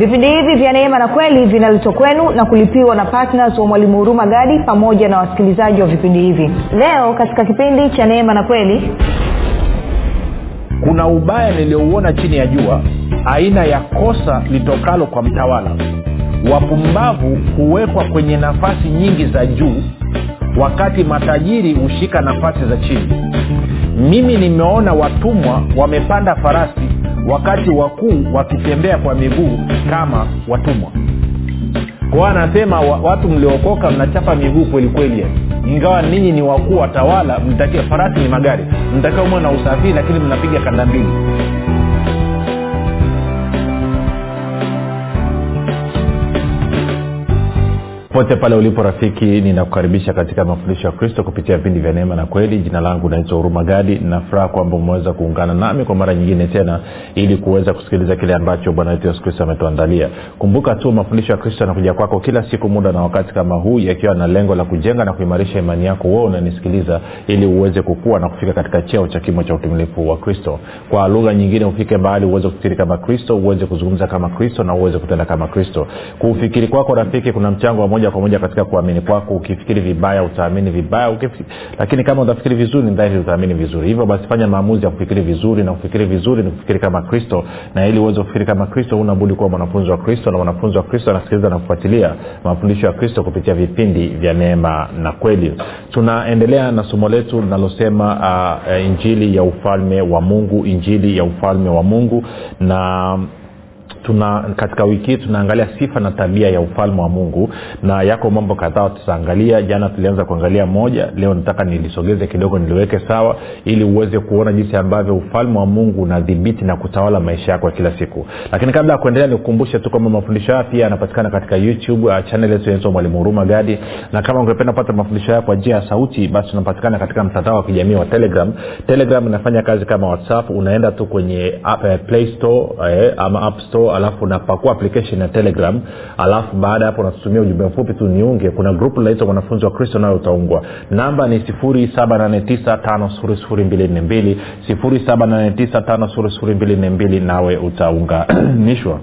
vipindi hivi vya neema na kweli vinaletwa kwenu na kulipiwa na ptns wa mwalimu huruma gadi pamoja na wasikilizaji wa vipindi hivi. Leo katika kipindi cha neema na kweli kuna ubaya niliyouona chini ya jua aina ya kosa litokalo kwa mtawala. Wapumbavu huwekwa kwenye nafasi nyingi za juu wakati matajiri hushika nafasi za chini. Mimi nimeona watumwa wamepanda farasi wakati wakuu wakitembea kwa miguu kama watumwa. Kwao anasema watu mliokoka mnachapa miguu kweli kweli. Ingawa ninyi ni wakuu watawala mtakie farasi ni magari. Mtakiwa mwe na usafiri lakini mnapiga kanda mbili pote pale ulipo rafiki ninakukaribisha katika mafundisho ya kristo kupitia vipindi vya neema na kweli. Jina langu naitwa huruma gadi. Nafuraha kwamba umeweza kuungana nami kwa mara nyingine tena ili kuweza kusikiliza kile ambacho bwana wetu yesu kristo ametuandalia. Kumbuka tu mafundisho ya kristo yanakuja kwako kila siku muda na wakati kama huu yakiwa na lengo la kujenga na kuimarisha imani yako. Wewe unanisikiliza ili uweze kukua na kufika katika cheo cha kimo cha utumilifu wa kristo. Kwa lugha nyingine ufike mbali uweze kufikiri kama kristo uweze kuzungumza kama kristo na uweze kutenda kama kristo. Kufikiri kwako rafiki kuna mchango wa moja kwa moja katika kuamini kwako. Ukifikiri vibaya utaamini vibaya. Ukifikiri, lakini kama utafikiri vizuri ni dhahiri utaamini vizuri. Hivyo basi fanya maamuzi ya kufikiri vizuri na kufikiri vizuri ni kufikiri kama kristo. Na ili uweze kufikiri kama kristo unabudi kuwa mwanafunzi wa kristo. Na mwanafunzi wa kristo anasikiliza na kufuatilia mafundisho ya kristo kupitia vipindi vya neema na kweli. Tunaendelea na somo letu linalosema uh, uh, injili ya ufalme wa mungu injili ya ufalme wa mungu. Na tuna katika wiki tunaangalia sifa na tabia ya ufalme wa mungu na yako mambo kadhaa tutaangalia. Jana tulianza kuangalia moja leo nataka nilisogeze kidogo niliweke sawa ili uweze kuona jinsi ambavyo ufalme wa mungu unadhibiti na kutawala maisha yako ya kila siku. Lakini kabla ya kuendelea nikukumbushe tu kwamba mafundisho haya pia yanapatikana katika youtube uh, chanel yetu inaitwa mwalimu huruma gadi. Na kama ungependa kupata mafundisho haya kwa njia ya sauti basi unapatikana katika mtandao wa kijamii wa telegram. Telegram inafanya kazi kama whatsapp. Unaenda tu kwenye uh, play store eh, ama app store alafu unapakua application ya telegram alafu baada ya hapo unatutumia ujumbe mfupi tu niunge. Kuna grupu linaitwa mwanafunzi wa kristo nayo utaungwa namba ni 7895242 7895242 nawe utaunganishwa.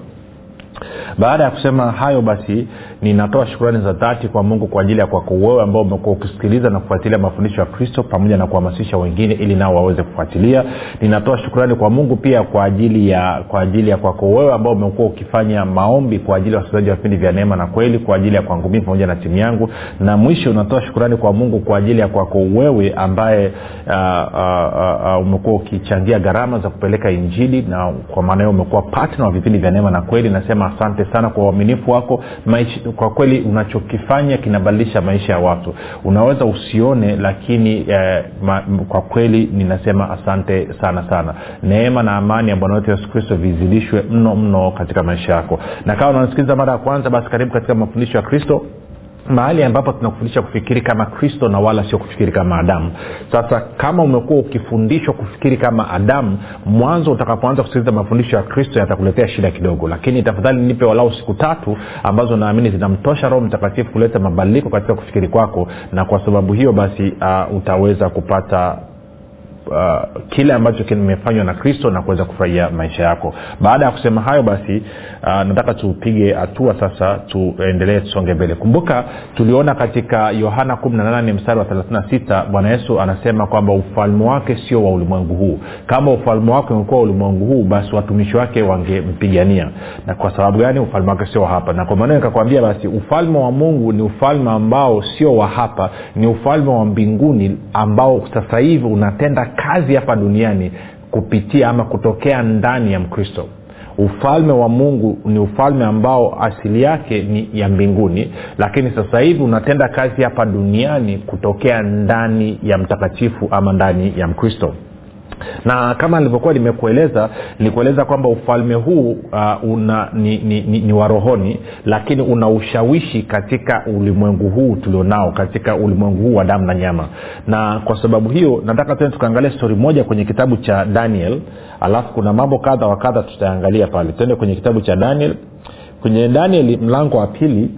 Baada ya kusema hayo basi ninatoa shukurani za dhati kwa mungu kwa ajili ya kwako wewe ambao umekuwa ukisikiliza na kufuatilia mafundisho ya kristo pamoja na kuhamasisha wengine ili nao waweze kufuatilia. Ninatoa shukurani kwa mungu pia kwa ajili ya kwa ajili ya kwako wewe ambao umekuwa ukifanya maombi kwa ajili ya wasikilizaji wa vipindi vya neema na kweli kwa ajili ya kwangu mii pamoja na timu yangu. Na mwisho unatoa shukurani kwa mungu kwa ajili ya kwako wewe ambaye uh, uh, uh, umekuwa ukichangia gharama za kupeleka injili na kwa maana hiyo umekuwa patna wa vipindi vya neema na kweli. Nasema asante sana kwa uaminifu wako. Maisha, kwa kweli unachokifanya kinabadilisha maisha ya watu. Unaweza usione lakini eh, ma, kwa kweli ninasema asante sana sana. Neema na amani ya bwana wetu yesu kristo vizidishwe mno mno katika maisha yako. Na kama unasikiliza mara ya kwanza basi karibu katika mafundisho ya kristo mahali ambapo tunakufundisha kufikiri kama kristo na wala sio kufikiri kama adamu. Sasa kama umekuwa ukifundishwa kufikiri kama adamu mwanzo utakapoanza kusikiliza mafundisho ya kristo yatakuletea shida kidogo. Lakini tafadhali nipe walau siku tatu ambazo naamini zinamtosha roho mtakatifu kuleta mabadiliko katika kufikiri kwako. Na kwa sababu hiyo basi uh, utaweza kupata uh, kile ambacho kimefanywa na kristo na kuweza kufurahia maisha yako. Baada ya kusema hayo basi uh, nataka tupige hatua sasa tuendelee tusonge mbele. Kumbuka tuliona katika yohana 18 mstari wa 36 bwana yesu anasema kwamba ufalme wake sio wa ulimwengu huu. Kama ufalme wake ungekuwa ulimwengu huu basi watumishi wake wangempigania. Na kwa sababu gani ufalme wake sio wa hapa? Na kwa maana nikakwambia basi ufalme wa mungu ni ufalme ambao sio wa hapa. Ni ufalme wa mbinguni ambao sasa hivi unatenda kazi hapa duniani kupitia ama kutokea ndani ya mkristo. Ufalme wa mungu ni ufalme ambao asili yake ni ya mbinguni lakini sasa hivi unatenda kazi hapa duniani kutokea ndani ya mtakatifu ama ndani ya mkristo na kama nilivyokuwa nimekueleza nilikueleza kwamba ufalme huu uh, una ni, ni, ni, ni warohoni lakini una ushawishi katika ulimwengu huu tulionao katika ulimwengu huu wa damu na nyama. Na kwa sababu hiyo nataka tena tukaangalia stori moja kwenye kitabu cha daniel alafu kuna mambo kadha wa kadha tutaangalia pale. Tuende kwenye kitabu cha daniel. Kwenye daniel mlango wa pili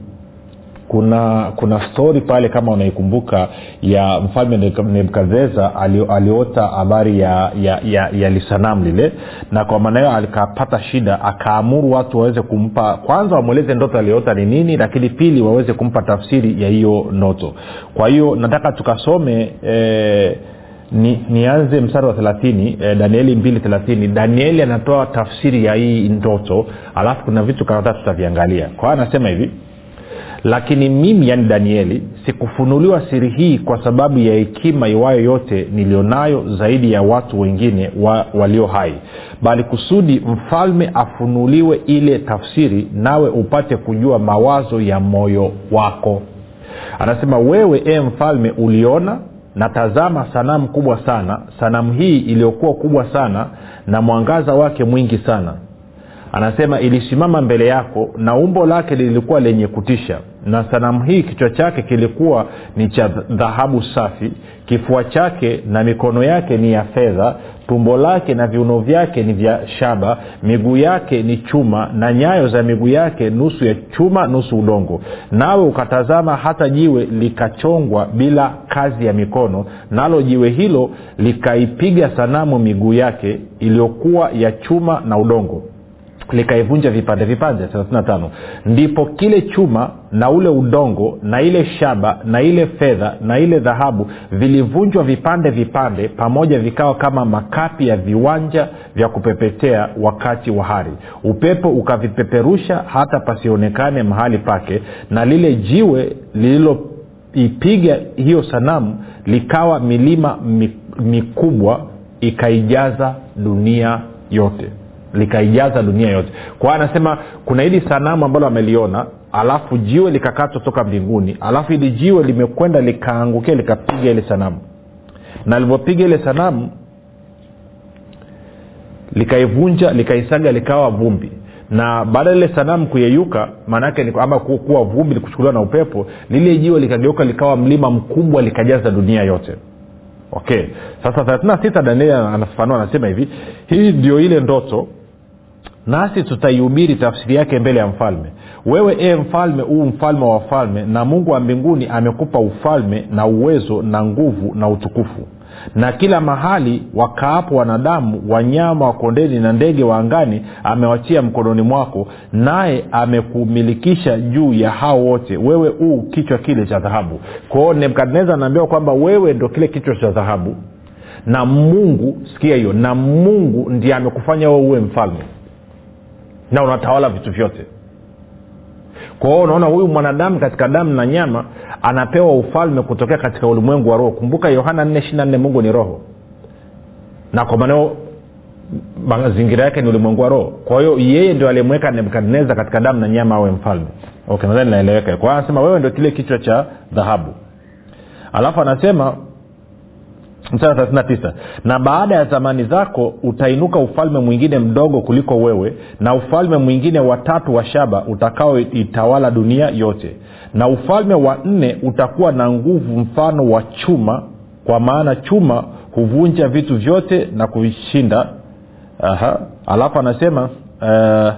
kuna kuna stori pale kama unaikumbuka ya mfalme nebukadnezar aliota habari ya, ya, ya, ya lisanamu lile na kwa maana hiyo akapata shida akaamuru watu waweze kumpa kwanza wamweleze ndoto aliyoota ni nini lakini pili waweze kumpa tafsiri ya hiyo ndoto. Kwa hiyo nataka tukasome eh, ni, nianze mstari wa thelathini eh, danieli mbili thelathini. Danieli anatoa tafsiri ya hii ndoto alafu kuna vitu kadhaa tutaviangalia. Kwa hiyo anasema hivi lakini mimi yani danieli sikufunuliwa siri hii kwa sababu ya hekima iwayo yote nilionayo zaidi ya watu wengine wa, walio hai. Bali kusudi mfalme afunuliwe ile tafsiri nawe upate kujua mawazo ya moyo wako. Anasema wewe e mfalme uliona na tazama sanamu kubwa sana sanamu hii iliyokuwa kubwa sana na mwangaza wake mwingi sana anasema ilisimama mbele yako na umbo lake lilikuwa lenye kutisha na sanamu hii kichwa chake kilikuwa ni cha dhahabu safi kifua chake na mikono yake ni ya fedha tumbo lake na viuno vyake ni vya shaba miguu yake ni chuma na nyayo za miguu yake nusu ya chuma nusu udongo. Nawe ukatazama hata jiwe likachongwa bila kazi ya mikono nalo jiwe hilo likaipiga sanamu miguu yake iliyokuwa ya chuma na udongo likaivunja vipande vipande 35 ndipo kile chuma na ule udongo na ile shaba na ile fedha na ile dhahabu vilivunjwa vipande vipande pamoja vikawa kama makapi ya viwanja vya kupepetea wakati wa hari. Upepo ukavipeperusha hata pasionekane mahali pake na lile jiwe lililoipiga hiyo sanamu likawa milima mikubwa ikaijaza dunia yote likaijaza dunia yote. Kwa anasema kuna hili sanamu ambalo ameliona alafu jiwe likakatwa toka mbinguni alafu hili jiwe limekwenda likaangukia likapiga ile sanamu. Na alivyopiga ile sanamu likaivunja likaisaga likawa vumbi. Na baada ya lile sanamu kuyeyuka maanaake ama kuwa vumbi likuchukuliwa na upepo lile jiwe likageuka likawa mlima mkubwa likajaza dunia yote. Okay. Sasa 36 danieli anafafanua anasema hivi hii ndio ile ndoto nasi tutaihubiri tafsiri yake mbele ya mfalme. Wewe ee mfalme huu mfalme wa wafalme na mungu wa mbinguni amekupa ufalme na uwezo na nguvu na utukufu. Na kila mahali wakaapo wanadamu wanyama wa kondeni na ndege wa angani amewachia mkononi mwako naye amekumilikisha juu ya hao wote. Wewe huu kichwa kile cha dhahabu. Kwao nebukadnezar anaambiwa kwamba wewe ndo kile kichwa cha dhahabu. Na mungu sikia hiyo na mungu ndiye amekufanya wewe uwe mfalme na unatawala vitu vyote. Kwa unaona huyu mwanadamu katika damu na nyama anapewa ufalme kutokea katika ulimwengu wa roho. Kumbuka yohana 4 mungu ni roho. Na kwa maneo mazingira yake ni ulimwengu wa roho. Kwa hiyo yeye ndio aliyemweka nebukadnezar katika damu na nyama awe mfalme. Okay nadhani naeleweka. Kwa anasema wewe ndio kile kichwa cha dhahabu. Alafu anasema mstari 39 na baada ya zamani zako utainuka ufalme mwingine mdogo kuliko wewe na ufalme mwingine watatu wa shaba utakaoitawala dunia yote. Na ufalme wa nne utakuwa na nguvu mfano wa chuma kwa maana chuma huvunja vitu vyote na kuvishinda alafu anasema uh,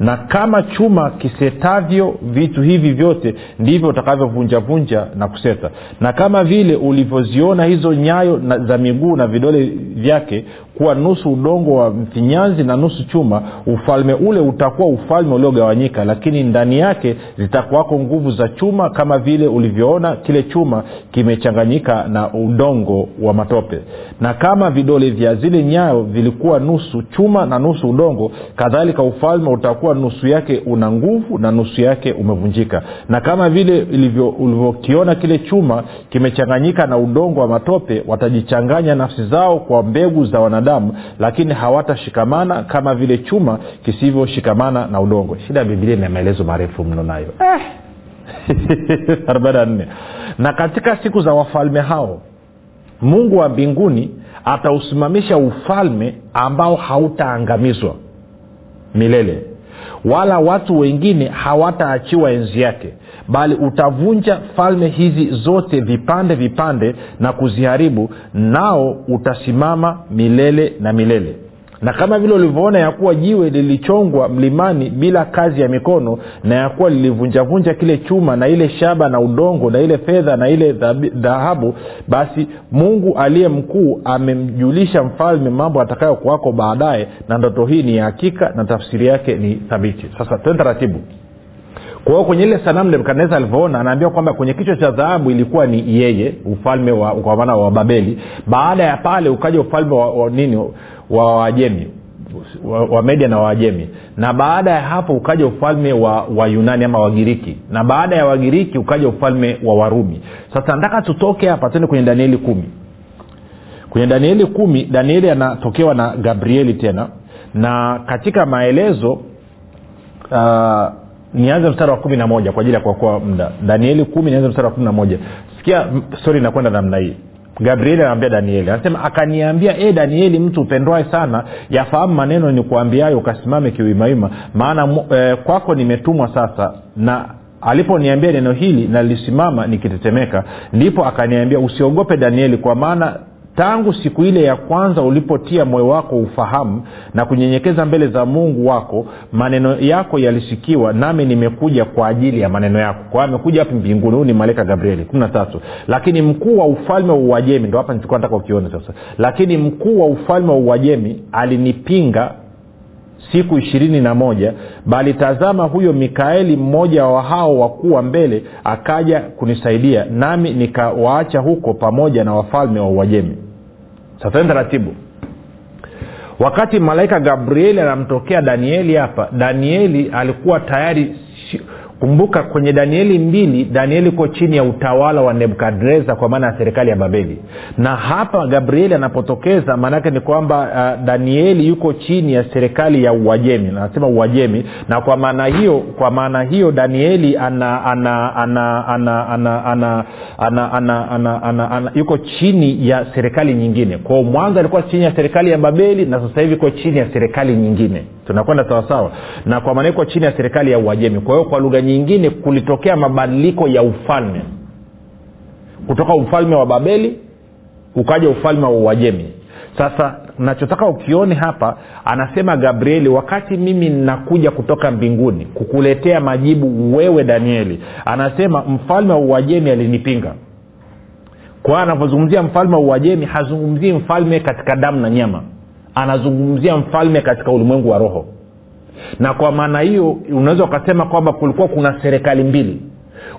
na kama chuma kisetavyo vitu hivi vyote ndivyo utakavyovunjavunja na kuseta. Na kama vile ulivyoziona hizo nyayo na, za miguu na vidole vyake kuwa nusu udongo wa mfinyanzi na nusu chuma ufalme ule utakuwa ufalme uliogawanyika lakini ndani yake zitakuwako nguvu za chuma kama vile ulivyoona kile chuma kimechanganyika na udongo wa matope. Na kama vidole vya zile nyayo vilikuwa nusu chuma na nusu udongo kadhalika ufalme utakuwa nusu yake una nguvu na nusu yake umevunjika. Na kama vile ulivyokiona kile chuma kimechanganyika na udongo wa matope watajichanganya nafsi zao kwa mbegu za wanadamu lakini hawatashikamana kama vile chuma kisivyoshikamana na udongo. Shida ya bibilia ina maelezo marefu mno nayo. Eh. 44 na katika siku za wafalme hao mungu wa mbinguni atausimamisha ufalme ambao hautaangamizwa milele. Wala watu wengine hawataachiwa enzi yake bali utavunja falme hizi zote vipande vipande na kuziharibu nao utasimama milele na milele. Na kama vile ulivyoona ya kuwa jiwe lilichongwa mlimani bila kazi ya mikono na ya kuwa lilivunjavunja kile chuma na ile shaba na udongo na ile fedha na ile dhahabu basi mungu aliye mkuu amemjulisha mfalme mambo atakayokuwako baadaye na ndoto hii ni hakika na tafsiri yake ni thabiti. Sasa twende taratibu kwa hiyo kwenye ile sanamu nebukadnezar alivyoona anaambia kwamba kwenye kichwa cha dhahabu ilikuwa ni yeye ufalme wa kwa maana wa babeli. Baada ya pale ukaja ufalme wa, wa nini? Wa wajemi wa, wa media na waajemi na baada ya hapo ukaja ufalme wa wayunani ama wagiriki na baada ya wagiriki ukaja ufalme wa warumi. Sasa nataka tutoke hapa tuende kwenye danieli kumi. Kwenye danieli kumi danieli anatokewa na gabrieli tena. Na katika maelezo uh, nianze mstari wa kumi na moja kwa ajili ya kuokoa muda. Danieli kumi nianze mstari wa kumi na moja. Sikia stori inakwenda namna hii. Gabrieli anaambia danieli. Anasema akaniambia e danieli mtu upendwae sana yafahamu maneno ni kuambiayo ukasimame kiwimawima maana e, kwako nimetumwa sasa na aliponiambia neno hili nalisimama nikitetemeka. Ndipo akaniambia usiogope danieli kwa maana tangu siku ile ya kwanza ulipotia moyo wako ufahamu na kunyenyekeza mbele za mungu wako maneno yako yalisikiwa nami nimekuja kwa ajili ya maneno yako. Kwa amekuja hapi mbinguni huu ni malaika gabrieli. Kumi na tatu. Lakini mkuu wa ufalme wa uajemi ndo hapa nataka ukione sasa. Lakini mkuu wa ufalme wa uajemi alinipinga siku ishirini na moja bali tazama huyo mikaeli mmoja wa hao wakuu wa mbele akaja kunisaidia nami nikawaacha huko pamoja na wafalme wa uajemi sasa taratibu. Wakati malaika gabrieli anamtokea danieli hapa danieli alikuwa tayari kumbuka kwenye danieli mbili danieli iko chini ya utawala wa nebukadreza kwa maana ya serikali ya babeli na hapa gabrieli anapotokeza maanaake ni kwamba uh, danieli yuko chini ya serikali ya uajemi anasema uajemi na kwa maana hiyo kwa maana hiyo danieli ana ana ana ana ana ana ana ana ana ana ana yuko chini ya serikali nyingine kwao mwanzo alikuwa chini ya serikali ya babeli na sasa hivi iko chini ya serikali nyingine tunakwenda sawasawa na kwa maana iko chini ya serikali ya uajemi kwa hiyo kwa lugha nyingine kulitokea mabadiliko ya ufalme. Kutoka ufalme wa babeli ukaja ufalme wa uajemi. Sasa nachotaka ukione hapa anasema gabrieli wakati mimi ninakuja kutoka mbinguni kukuletea majibu wewe danieli anasema mfalme wa uajemi alinipinga. Kwa anavyozungumzia mfalme wa uajemi hazungumzii mfalme katika damu na nyama. Anazungumzia mfalme katika ulimwengu wa roho na kwa maana hiyo unaweza ukasema kwamba kulikuwa kuna serikali mbili.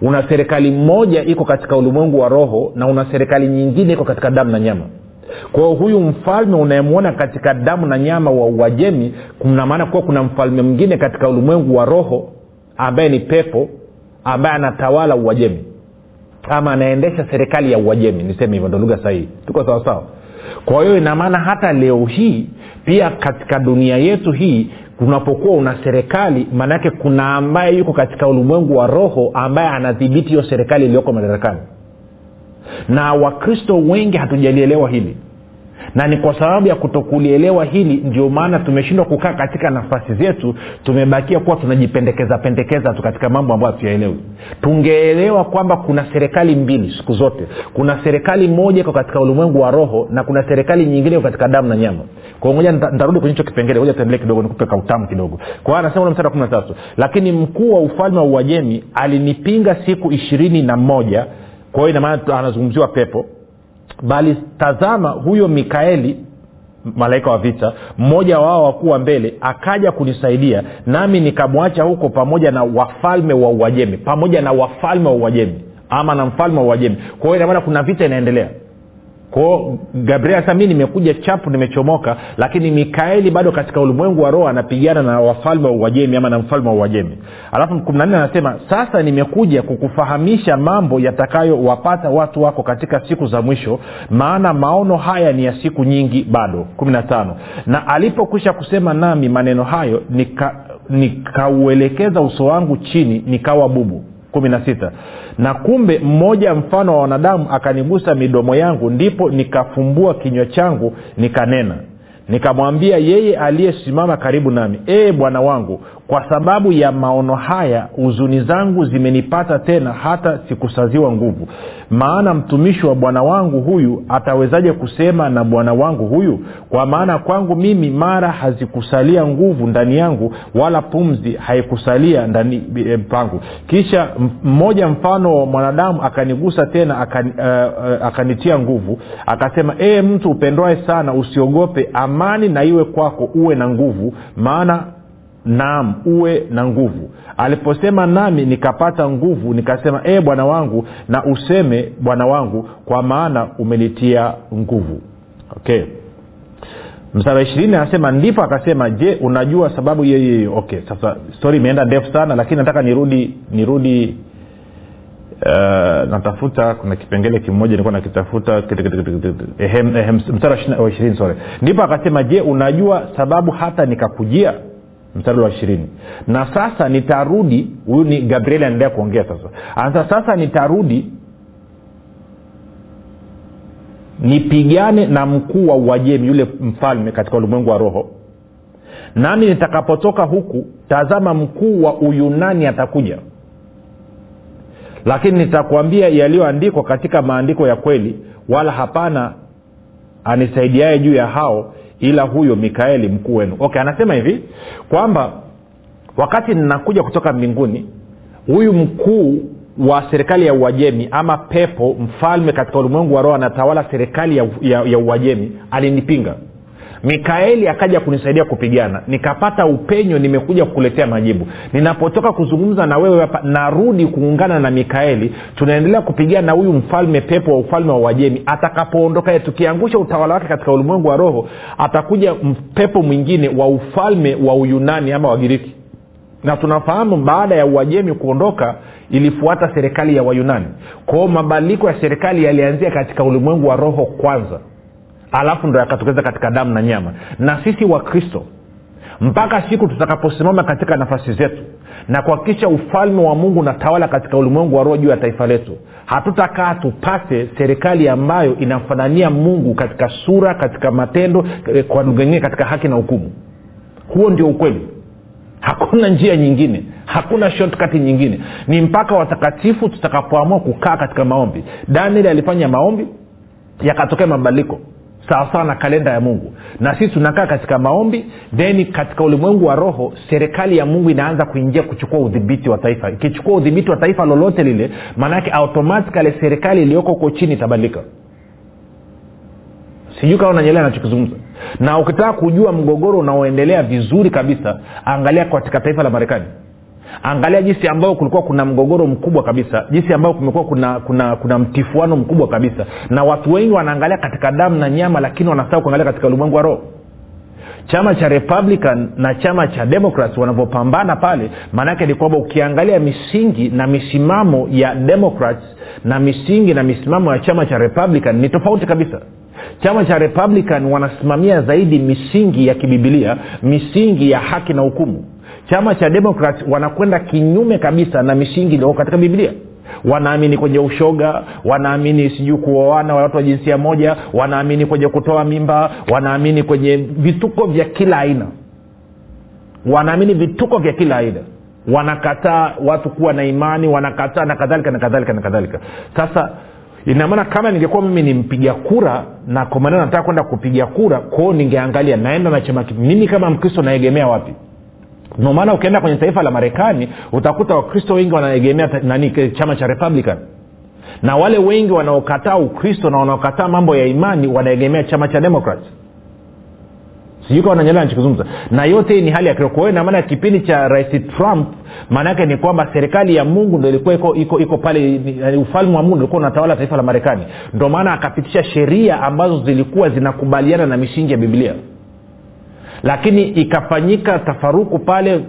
Una serikali moja iko katika ulimwengu wa roho na una serikali nyingine iko katika damu na nyama. Kwa hiyo huyu mfalme unayemwona katika damu na nyama wa uajemi kuna maana kuwa kuna mfalme mwingine katika ulimwengu wa roho ambaye ni pepo ambaye anatawala uajemi. Ama anaendesha serikali ya uajemi niseme hivyo ndo lugha sahihi. Tuko sawasawa kwa hiyo inamaana hata leo hii pia katika dunia yetu hii unapokuwa una serikali maanaake kuna ambaye yuko katika ulimwengu wa roho ambaye anadhibiti hiyo serikali iliyoko madarakani. Na wakristo wengi hatujalielewa hili. Na ni kwa sababu ya kutokulielewa hili ndio maana tumeshindwa kukaa katika nafasi zetu tumebakia kuwa tunajipendekeza pendekeza tu katika mambo ambayo hatuyaelewi. Tungeelewa kwamba kuna serikali mbili siku zote. Kuna serikali moja iko katika ulimwengu wa roho na kuna serikali nyingine iko katika damu na nyama kwa moja ntarudi kwenye hicho kipengele moja tembele kidogo nikupe kautamu kidogo. Kwa hiyo anasema ule mstari wa kumi na tatu lakini mkuu wa ufalme wa uajemi alinipinga siku ishirini na moja. Kwa hiyo inamaana anazungumziwa pepo. Bali tazama huyo mikaeli malaika wa vita mmoja wao wakuu wa mbele akaja kunisaidia nami nikamwacha huko pamoja na wafalme wa uajemi pamoja na wafalme wa uajemi ama na mfalme wa uajemi. Kwa hiyo inamaana kuna vita inaendelea kwao gabriel sasa mi nimekuja chapu nimechomoka lakini mikaeli bado katika ulimwengu wa roho anapigana na wafalme wa uajemi ama na mfalme wa uajemi. Alafu kumi na nne anasema sasa nimekuja kukufahamisha mambo yatakayowapata watu wako katika siku za mwisho maana maono haya ni ya siku nyingi bado. kumi na tano. Na alipokwisha kusema nami maneno hayo nikauelekeza nika uso wangu chini nikawa bubu kumi na sita. Na kumbe mmoja mfano wa wanadamu akanigusa midomo yangu ndipo nikafumbua kinywa changu nikanena. Nikamwambia yeye aliyesimama karibu nami ee bwana wangu kwa sababu ya maono haya huzuni zangu zimenipata tena hata sikusaziwa nguvu. Maana mtumishi wa bwana wangu huyu atawezaje kusema na bwana wangu huyu? Kwa maana kwangu mimi mara hazikusalia nguvu ndani yangu wala pumzi haikusalia ndani e, pangu. Kisha mmoja mfano wa mwanadamu akanigusa tena akani, uh, uh, akanitia nguvu. Akasema ee mtu upendwae sana usiogope. Amani na iwe kwako uwe na nguvu. Maana naam uwe na nguvu. Aliposema nami nikapata nguvu nikasema ee bwana wangu na useme bwana wangu kwa maana umenitia nguvu. Okay. Msara ishirini anasema ndipo akasema je unajua sababu hiyo okay sasa stori imeenda ndefu sana lakini nataka nirudi nirudi uh, natafuta kuna kipengele kimoja nilikuwa nakitafuta mstara wa ishirini sorry. Ndipo akasema je unajua sababu hata nikakujia mstari wa ishirini. Na sasa nitarudi huyu ni gabrieli anaendelea kuongea sasa. Anasa sasa nitarudi nipigane na mkuu wa uajemi yule mfalme katika ulimwengu wa roho. Nami nitakapotoka huku tazama mkuu wa uyunani atakuja. Lakini nitakuambia yaliyoandikwa katika maandiko ya kweli wala hapana anisaidiaye juu ya hao ila huyo mikaeli mkuu wenu. Okay anasema hivi kwamba wakati ninakuja kutoka mbinguni huyu mkuu wa serikali ya uajemi ama pepo mfalme katika ulimwengu wa roho anatawala serikali ya, ya, ya uajemi alinipinga mikaeli akaja kunisaidia kupigana. Nikapata upenyo nimekuja kukuletea majibu. Ninapotoka kuzungumza na wewe hapa narudi kuungana na mikaeli. Tunaendelea kupigana na huyu mfalme pepo wa ufalme wa uajemi. Atakapoondoka tukiangusha utawala wake katika ulimwengu wa roho atakuja pepo mwingine wa ufalme wa uyunani ama wagiriki. Na tunafahamu baada ya uajemi kuondoka ilifuata serikali ya wayunani. Kwao mabadiliko ya serikali yalianzia katika ulimwengu wa roho kwanza alafu ndo yakatokeza katika damu na nyama. Na sisi wakristo mpaka siku tutakaposimama katika nafasi zetu na kuhakikisha ufalme wa mungu unatawala katika ulimwengu wa roho juu ya taifa letu hatutakaa tupate serikali ambayo inamfanania mungu katika sura katika matendo kwa lugha katika haki na hukumu. Huo ndio ukweli. Hakuna njia nyingine. Hakuna shotkati nyingine. Ni mpaka watakatifu tutakapoamua kukaa katika maombi. Daniel alifanya maombi yakatokea mabadiliko sawasawa na kalenda ya mungu. Na sisi tunakaa katika maombi then katika ulimwengu wa roho serikali ya mungu inaanza kuingia kuchukua udhibiti wa taifa. Ikichukua udhibiti wa taifa lolote lile maanaake automatikali serikali iliyoko huko chini itabadilika. Sijui kama nanyelea anachokizungumza na ukitaka kujua mgogoro unaoendelea vizuri kabisa angalia katika taifa la marekani angalia jinsi ambayo kulikuwa kuna mgogoro mkubwa kabisa. Jinsi ambayo kumekuwa kuna kuna kuna mtifuano mkubwa kabisa. Na watu wengi wanaangalia katika damu na nyama lakini wanasahau kuangalia katika ulimwengu wa roho. Chama cha republican na chama cha democrats wanavyopambana pale maanaake ni kwamba ukiangalia misingi na misimamo ya democrats na misingi na misimamo ya chama cha republican ni tofauti kabisa. Chama cha republican wanasimamia zaidi misingi ya kibibilia misingi ya haki na hukumu chama cha demokrat wanakwenda kinyume kabisa na misingi iliyoko katika biblia. Wanaamini kwenye ushoga wanaamini sijui kuoana watu wa jinsia moja wanaamini kwenye kutoa mimba wanaamini kwenye vituko vya kila aina. Wanaamini vituko vya kila aina. Wanakataa watu kuwa na imani wanakataa na kadhalika na kadhalika na kadhalika. Sasa inamaana kama ningekuwa mimi ni mpiga kura na kwa maneno nataka kwenda kupiga kura kwao ningeangalia naenda na chama kipi mimi kama mkristo naegemea wapi ndio maana ukienda kwenye taifa la marekani utakuta wakristo wengi wanaegemea nani chama cha republican. Na wale wengi wanaokataa ukristo na wanaokataa mambo ya imani wanaegemea chama cha demokrat nachokizungumza na yote hii ni hali ya kiroho. Kwa hiyo inamaana kipindi cha rais trump maana yake ni kwamba serikali ya mungu ndo ilikuwa iko, iko, iko pale ufalme wa mungu ulikuwa unatawala taifa la marekani. Ndio maana akapitisha sheria ambazo zilikuwa zinakubaliana na misingi ya biblia lakini ikafanyika tafaruku pale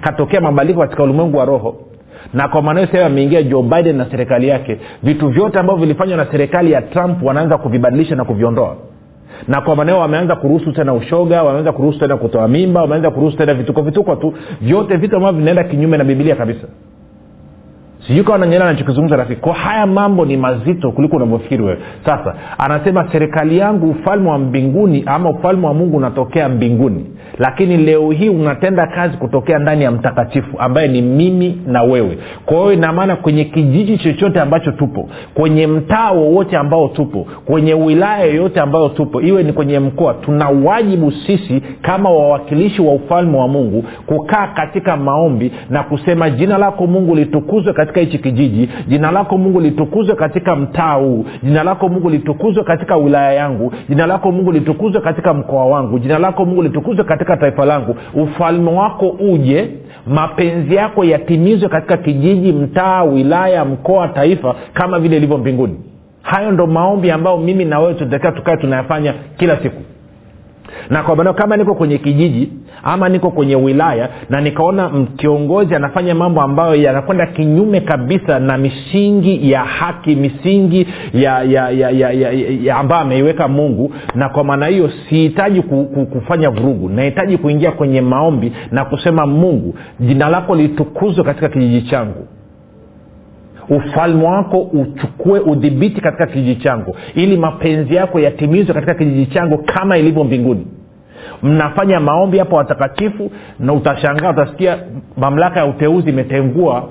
katokea mabadiliko katika ulimwengu wa roho. Na kwa maana hiyo ameingia joe biden na serikali yake. Vitu vyote ambavyo vilifanywa na serikali ya trump wanaanza kuvibadilisha na kuviondoa. Na kwa maneo wameanza kuruhusu tena ushoga wameanza kuruhusu tena kutoa mimba wameanza kuruhusu tena vituko vituko tu. Vyote vitu ambavyo vinaenda kinyume na bibilia kabisa sijui kawa nanyela anachokizungumza rafiki kwa haya mambo ni mazito kuliko unavyofikiri wewe. Sasa anasema serikali yangu ufalme wa mbinguni ama ufalme wa mungu unatokea mbinguni. Lakini leo hii unatenda kazi kutokea ndani ya mtakatifu ambaye ni mimi na wewe. Kwa hiyo inamaana kwenye kijiji chochote ambacho tupo kwenye mtaa wowote ambao tupo kwenye wilaya yoyote ambayo tupo iwe ni kwenye mkoa tuna wajibu sisi kama wawakilishi wa ufalme wa mungu kukaa katika maombi na kusema jina lako mungu litukuzwe katika hichi kijiji jina lako mungu litukuzwe katika mtaa huu jina lako mungu litukuzwe katika wilaya yangu jina lako mungu litukuzwe katika mkoa wangu jina lako mungu litukuzwe katika taifa langu. Ufalme wako uje mapenzi yako yatimizwe katika kijiji mtaa wilaya mkoa taifa kama vile ilivyo mbinguni. Hayo ndo maombi ambayo mimi na wewe tunatakiwa tukae tunayafanya kila siku na kwa maana kama niko kwenye kijiji ama niko kwenye wilaya na nikaona kiongozi anafanya mambo ambayo yanakwenda kinyume kabisa na misingi ya haki misingi ya, ya, ya, ya, ya, ya ambayo ameiweka mungu na kwa maana hiyo sihitaji ku, ku, kufanya vurugu. Nahitaji kuingia kwenye maombi na kusema mungu jina lako litukuzwe katika kijiji changu ufalme wako uchukue udhibiti katika kijiji changu ili mapenzi yako yatimizwe katika kijiji changu kama ilivyo mbinguni. Mnafanya maombi hapo watakatifu na utashangaa utasikia mamlaka ya uteuzi imetengua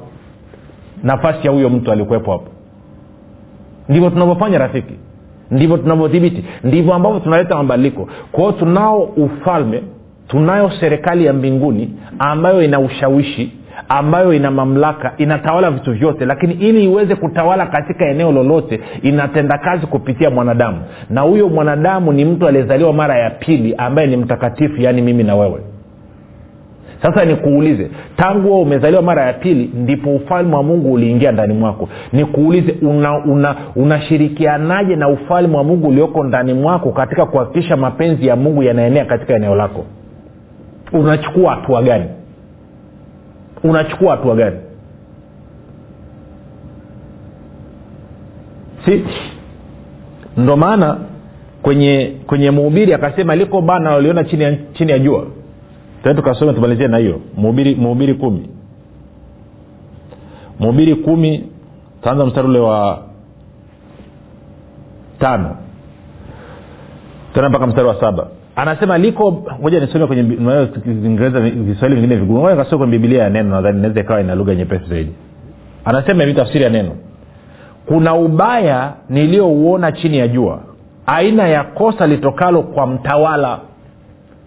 nafasi ya huyo mtu alikuwepo hapo. Ndivyo tunavyofanya rafiki. Ndivyo tunavyodhibiti. Ndivyo ambavyo tunaleta mabadiliko. Kwa hiyo tunao ufalme tunayo serikali ya mbinguni ambayo ina ushawishi ambayo ina mamlaka inatawala vitu vyote lakini ili iweze kutawala katika eneo lolote inatenda kazi kupitia mwanadamu. Na huyo mwanadamu ni mtu aliyezaliwa mara ya pili ambaye ni mtakatifu yaani mimi na wewe. Sasa nikuulize tangu wewe umezaliwa mara ya pili ndipo ufalme wa mungu uliingia ndani mwako. Nikuulize unashirikianaje una, una na ufalme wa mungu ulioko ndani mwako katika kuhakikisha mapenzi ya mungu yanaenea katika eneo lako? Unachukua hatua gani unachukua hatua gani? Si? Ndo maana kwenye kwenye muhubiri akasema liko bana waliona chini ya, chini ya jua. Ta tukasome tumalizie na hiyo. Muhubiri muhubiri kumi. Muubiri kumi taanza mstari ule wa tano. Tena mpaka mstari wa saba anasema liko moja nisome kwenye ingereza viswahili vingine vigumu. Kasome kwenye bibilia ya neno nadhani inaweza ikawa ina lugha nyepesi zaidi. Anasema hivi tafsiri ya neno. Kuna ubaya niliyouona chini ya jua aina ya kosa litokalo kwa mtawala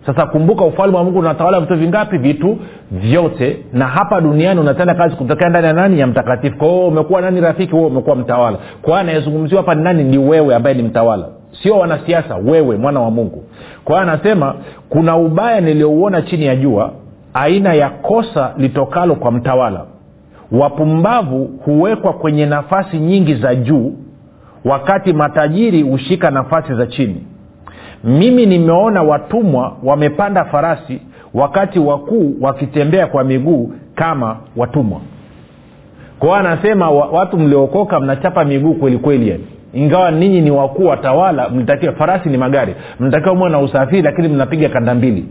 sasa kumbuka ufalme wa mungu unatawala vitu vingapi? Vitu vyote. Na hapa duniani unatenda kazi kutokea ndani ya nani? Ya mtakatifu. Kwa umekuwa nani rafiki? Huo umekuwa mtawala. Kwa hiyo anayezungumziwa hapa ni nani? Ni wewe ambaye ni mtawala. Sio wanasiasa wewe mwana wa mungu. Kwa hiyo anasema kuna ubaya niliyouona chini ya jua aina ya kosa litokalo kwa mtawala. Wapumbavu huwekwa kwenye nafasi nyingi za juu wakati matajiri hushika nafasi za chini mimi nimeona watumwa wamepanda farasi wakati wakuu wakitembea kwa miguu kama watumwa. Kwao anasema watu mliokoka mnachapa miguu kweli kweli yani. Ingawa ninyi ni wakuu watawala mnatakiwa farasi ni magari. Mnatakiwa mwe na usafiri lakini mnapiga kanda mbili.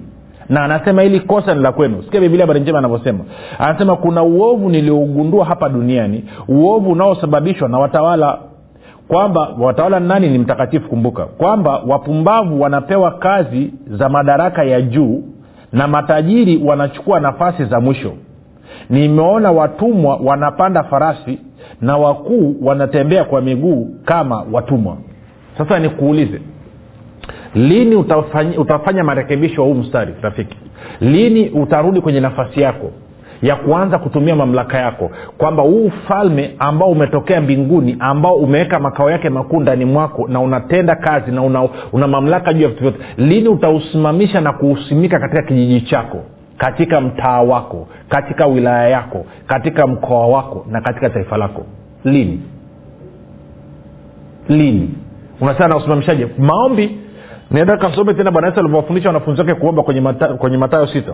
Na anasema hili kosa ni la kwenu. Sikia bibilia habari njema anavyosema anasema kuna uovu niliougundua hapa duniani uovu unaosababishwa na watawala kwamba watawala nani ni mtakatifu kumbuka kwamba wapumbavu wanapewa kazi za madaraka ya juu na matajiri wanachukua nafasi za mwisho. Nimeona watumwa wanapanda farasi na wakuu wanatembea kwa miguu kama watumwa. Sasa nikuulize lini utafanya, utafanya marekebisho huu mstari rafiki? Lini utarudi kwenye nafasi yako ya kuanza kutumia mamlaka yako kwamba huu ufalme ambao umetokea mbinguni ambao umeweka makao yake makuu ndani mwako na unatenda kazi na una, una mamlaka juu ya vitu vyote lini utausimamisha na kuusimika katika kijiji chako katika mtaa wako katika wilaya yako katika mkoa wako na katika taifa lako? Lini? Lini? Unasema na maombi. Naenda kasome tena bwana yesu alivyowafundisha wanafunzi wake kuomba kwenye matayo sita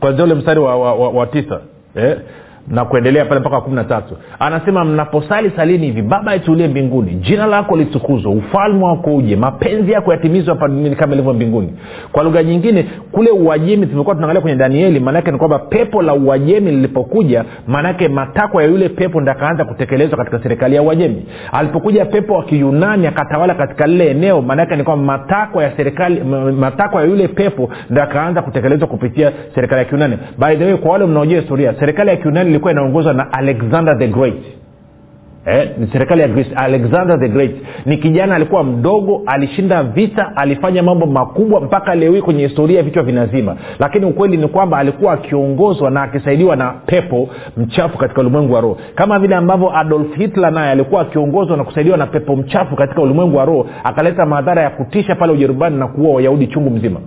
kwanzia ule mstari wa, wa, wa, wa tisa eh? Na kuendelea pale mpaka kumi na tatu. Anasema mnaposali salini hivi baba itulie mbinguni jina lako litukuzwe ufalme wako uje mapenzi yako yatimizwe hapa duniani kama ilivyo mbinguni. Kwa lugha nyingine kule uajemi tumekuwa tunaangalia kwenye danieli maanaake ni kwamba pepo la uajemi lilipokuja maanaake matakwa ya yule pepo ndo akaanza kutekelezwa katika serikali ya uajemi. Alipokuja pepo wa kiyunani akatawala katika lile eneo maanaake ni kwamba matakwa ya serikali matakwa ya yule pepo ndo akaanza kutekelezwa kupitia serikali ya kiunani by the way kwa wale mnaojua historia serikali ya kiunani ilikuwa inaongozwa na alexander the great. Eh, ni serikali ya Greece. alexander the great. Ni kijana alikuwa mdogo alishinda vita alifanya mambo makubwa mpaka leo hii kwenye historia vichwa vinazima. Lakini ukweli ni kwamba alikuwa akiongozwa na akisaidiwa na pepo mchafu katika ulimwengu wa roho. Kama vile ambavyo adolf hitler naye alikuwa akiongozwa na kusaidiwa na pepo mchafu katika ulimwengu wa roho akaleta madhara ya kutisha pale ujerumani na kuua wayahudi chungu mzima.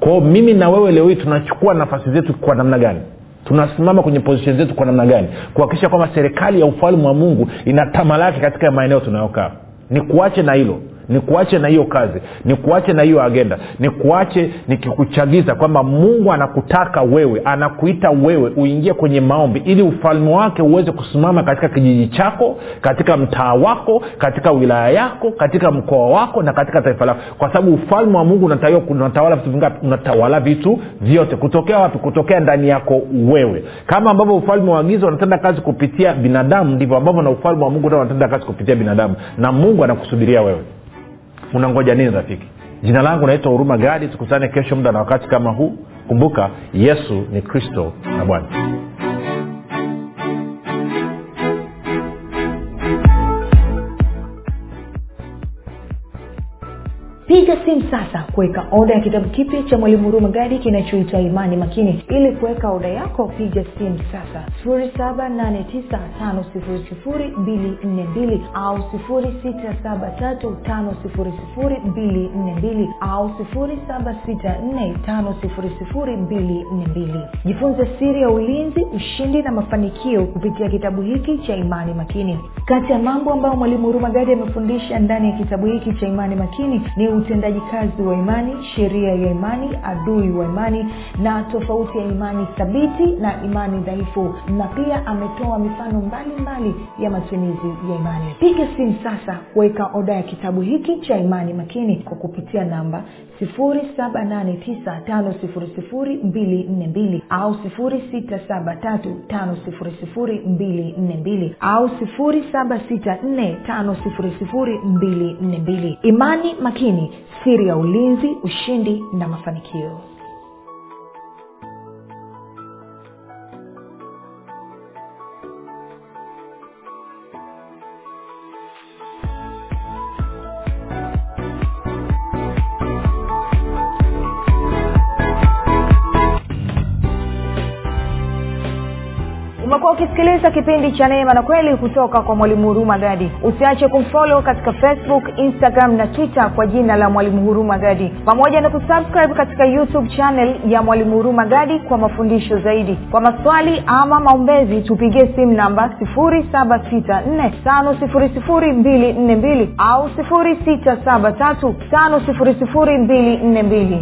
Kwao mimi na wewe leo hii tunachukua nafasi zetu kwa namna gani tunasimama kwenye position zetu kwa namna gani? Kuhakikisha kwamba serikali ya ufalme wa mungu inatamalaki katika maeneo tunayokaa. Ni kuache na hilo ni kuache na hiyo kazi nikuache na hiyo agenda nikuache nikikuchagiza kwamba mungu anakutaka wewe anakuita wewe uingie kwenye maombi ili ufalme wake uweze kusimama katika kijiji chako katika mtaa wako katika wilaya yako katika mkoa wako na katika taifa lako. Kwa sababu ufalme wa mungu unatawala vitu vingapi? Unatawala vitu vyote. Kutokea wapi? Kutokea ndani yako wewe. Kama ambavyo ufalme wa giza unatenda kazi kupitia binadamu ndivyo ambavyo na ufalme wa mungu unatenda kazi kupitia binadamu. Na mungu anakusubiria wewe unangoja nini rafiki? Jina langu naitwa huruma gadi. Tukutane kesho muda na wakati kama huu. Kumbuka yesu ni kristo na bwana piga simu sasa kuweka oda ya kitabu kipya cha mwalimu huruma gadi kinachoitwa imani makini. Ili kuweka oda yako piga simu sasa. 7895242 au 6735242 au 7645242 jifunze siri ya ulinzi ushindi na mafanikio kupitia kitabu hiki cha imani makini. Kati ya mambo ambayo mwalimu huruma gadi amefundisha ndani ya kitabu hiki cha imani makini ni utendaji kazi wa imani sheria ya imani adui wa imani na tofauti ya imani thabiti na imani dhaifu. Na pia ametoa mifano mbalimbali mbali ya matumizi ya imani. Piga simu sasa kuweka oda ya kitabu hiki cha imani makini kwa kupitia namba 7895242 au 6735242 au 7645242 imani makini siri ya ulinzi ushindi na mafanikio umekuwa ukisikiliza kipindi cha neema na kweli kutoka kwa mwalimu huruma gadi. Usiache kumfolo katika facebook instagram na twitter kwa jina la mwalimu huruma gadi. Pamoja na kusubscribe katika youtube channel ya mwalimu huruma gadi kwa mafundisho zaidi. Kwa maswali ama maombezi tupigie simu namba 7645242 au 6735242